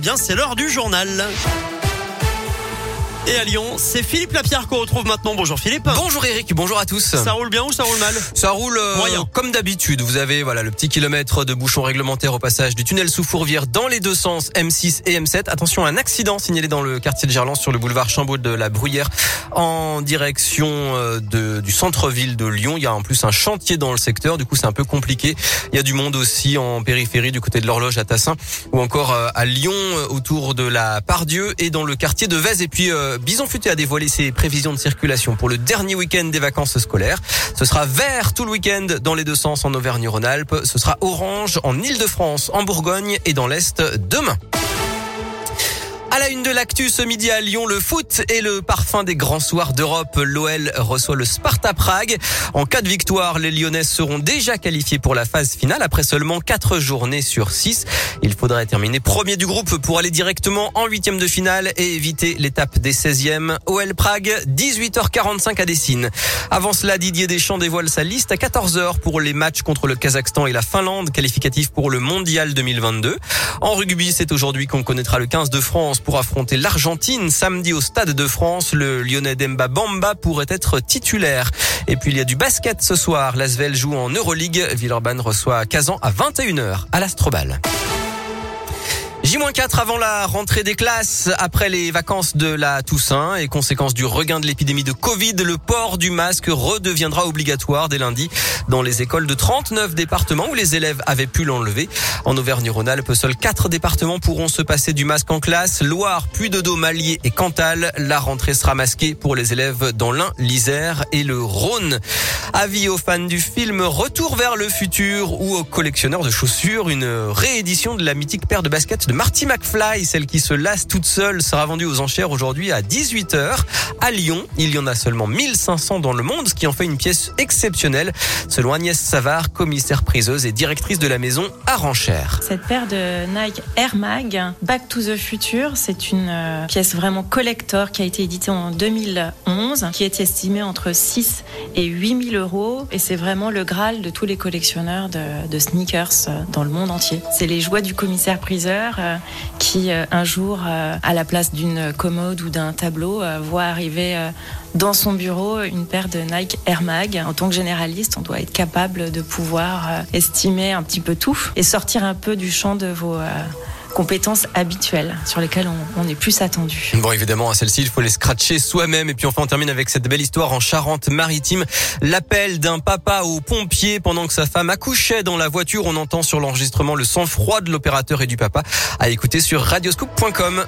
Bien, c'est l'heure du journal. Et à Lyon, c'est Philippe Lapierre qu'on retrouve maintenant. Bonjour Philippe. Bonjour Eric, bonjour à tous. Ça roule bien ou ça roule mal Ça roule euh, Moyen. comme d'habitude. Vous avez voilà le petit kilomètre de bouchon réglementaire au passage du tunnel sous Fourvière dans les deux sens M6 et M7. Attention, un accident signalé dans le quartier de Gerland sur le boulevard Chambaud de la Bruyère en direction euh, de, du centre-ville de Lyon. Il y a en plus un chantier dans le secteur, du coup c'est un peu compliqué. Il y a du monde aussi en périphérie du côté de l'horloge à Tassin ou encore euh, à Lyon euh, autour de la Pardieu et dans le quartier de Vez. Et puis euh, Bison Futé a dévoilé ses prévisions de circulation pour le dernier week-end des vacances scolaires. Ce sera vert tout le week-end dans les deux sens en Auvergne-Rhône-Alpes. Ce sera orange en Île-de-France, en Bourgogne et dans l'Est demain. À la une de l'actu ce midi à Lyon, le foot et le parfum des grands soirs d'Europe. L'OL reçoit le Sparta Prague. En cas de victoire, les Lyonnais seront déjà qualifiés pour la phase finale après seulement quatre journées sur six. Il faudrait terminer premier du groupe pour aller directement en huitième de finale et éviter l'étape des 16e. OL Prague, 18h45 à Dessine. Avant cela, Didier Deschamps dévoile sa liste à 14h pour les matchs contre le Kazakhstan et la Finlande, qualificatifs pour le Mondial 2022. En rugby, c'est aujourd'hui qu'on connaîtra le 15 de France pour affronter l'Argentine. Samedi au Stade de France, le Lyonnais Demba Bamba pourrait être titulaire. Et puis il y a du basket ce soir. L'Asvel joue en Euroleague. Villeurbanne reçoit Kazan à 21h à l'Astrobal. J-4 avant la rentrée des classes, après les vacances de la Toussaint et conséquence du regain de l'épidémie de Covid, le port du masque redeviendra obligatoire dès lundi dans les écoles de 39 départements où les élèves avaient pu l'enlever. En Auvergne-Rhône-Alpes, seuls 4 départements pourront se passer du masque en classe. Loire, Puy-de-Dôme, Mallier et Cantal. La rentrée sera masquée pour les élèves dans l'Ain, l'Isère et le Rhône. Avis aux fans du film Retour vers le futur ou aux collectionneurs de chaussures, une réédition de la mythique paire de baskets de Marty McFly, celle qui se lasse toute seule, sera vendue aux enchères aujourd'hui à 18h. À Lyon, il y en a seulement 1500 dans le monde, ce qui en fait une pièce exceptionnelle, selon Agnès Savard, commissaire priseuse et directrice de la maison à Ranchère. Cette paire de Nike Air Mag Back to the Future, c'est une euh, pièce vraiment collector qui a été éditée en 2011, qui est estimée entre 6 et 8 000 euros. Et c'est vraiment le Graal de tous les collectionneurs de, sneakers euh, dans le monde entier. C'est les joies du commissaire priseur euh, qui, euh, un jour, euh, à la place d'une commode ou d'un tableau, euh, voit arriver euh, dans son bureau une paire de Nike Air Mag. En tant que généraliste, on doit être capable de pouvoir euh, estimer un petit peu tout et sortir un peu du champ de vos euh, compétences habituelles sur lesquelles on, est plus attendu. Bon, évidemment, à celle-ci, il faut les scratcher soi-même. Et puis enfin, on termine avec cette belle histoire en Charente-Maritime. L'appel d'un papa aux pompiers pendant que sa femme accouchait dans la voiture. On entend sur l'enregistrement le sang-froid de l'opérateur et du papa. À écouter sur radioscoop.com.